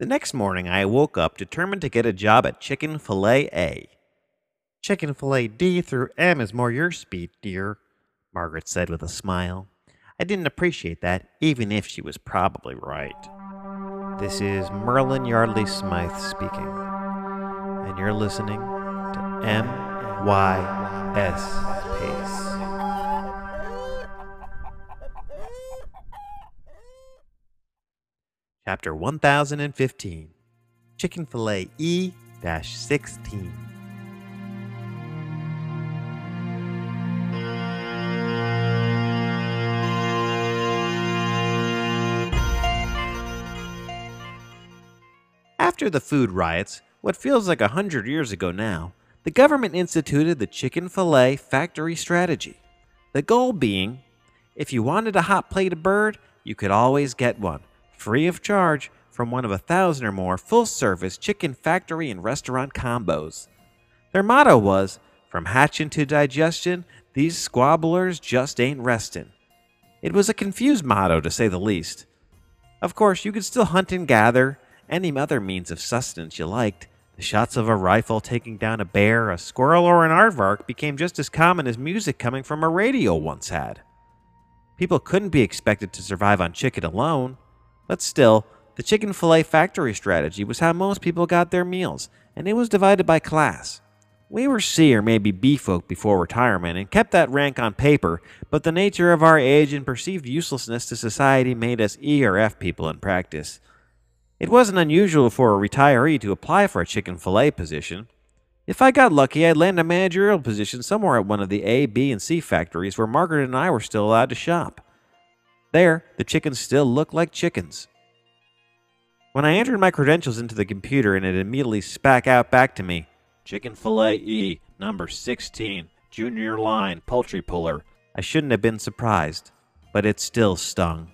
The next morning, I woke up determined to get a job at Chicken Fillet A. Chicken Fillet D through M is more your speed, dear, Margaret said with a smile. I didn't appreciate that, even if she was probably right. This is Merlin Yardley Smythe speaking, and you're listening to MYS Chapter 1015 Chicken Fillet E 16. After the food riots, what feels like a hundred years ago now, the government instituted the chicken fillet factory strategy. The goal being if you wanted a hot plate of bird, you could always get one, free of charge, from one of a thousand or more full service chicken factory and restaurant combos. Their motto was From hatching to digestion, these squabblers just ain't restin'. It was a confused motto, to say the least. Of course, you could still hunt and gather, any other means of sustenance you liked. The shots of a rifle taking down a bear, a squirrel, or an aardvark became just as common as music coming from a radio once had. People couldn't be expected to survive on chicken alone, but still, the chicken fillet factory strategy was how most people got their meals, and it was divided by class. We were C or maybe B folk before retirement and kept that rank on paper, but the nature of our age and perceived uselessness to society made us E or F people in practice. It wasn't unusual for a retiree to apply for a chicken fillet position. If I got lucky, I'd land a managerial position somewhere at one of the A, B, and C factories where Margaret and I were still allowed to shop. There, the chickens still looked like chickens. When I entered my credentials into the computer and it immediately spat out back to me, Chicken Fillet E, number 16, junior line, poultry puller, I shouldn't have been surprised, but it still stung.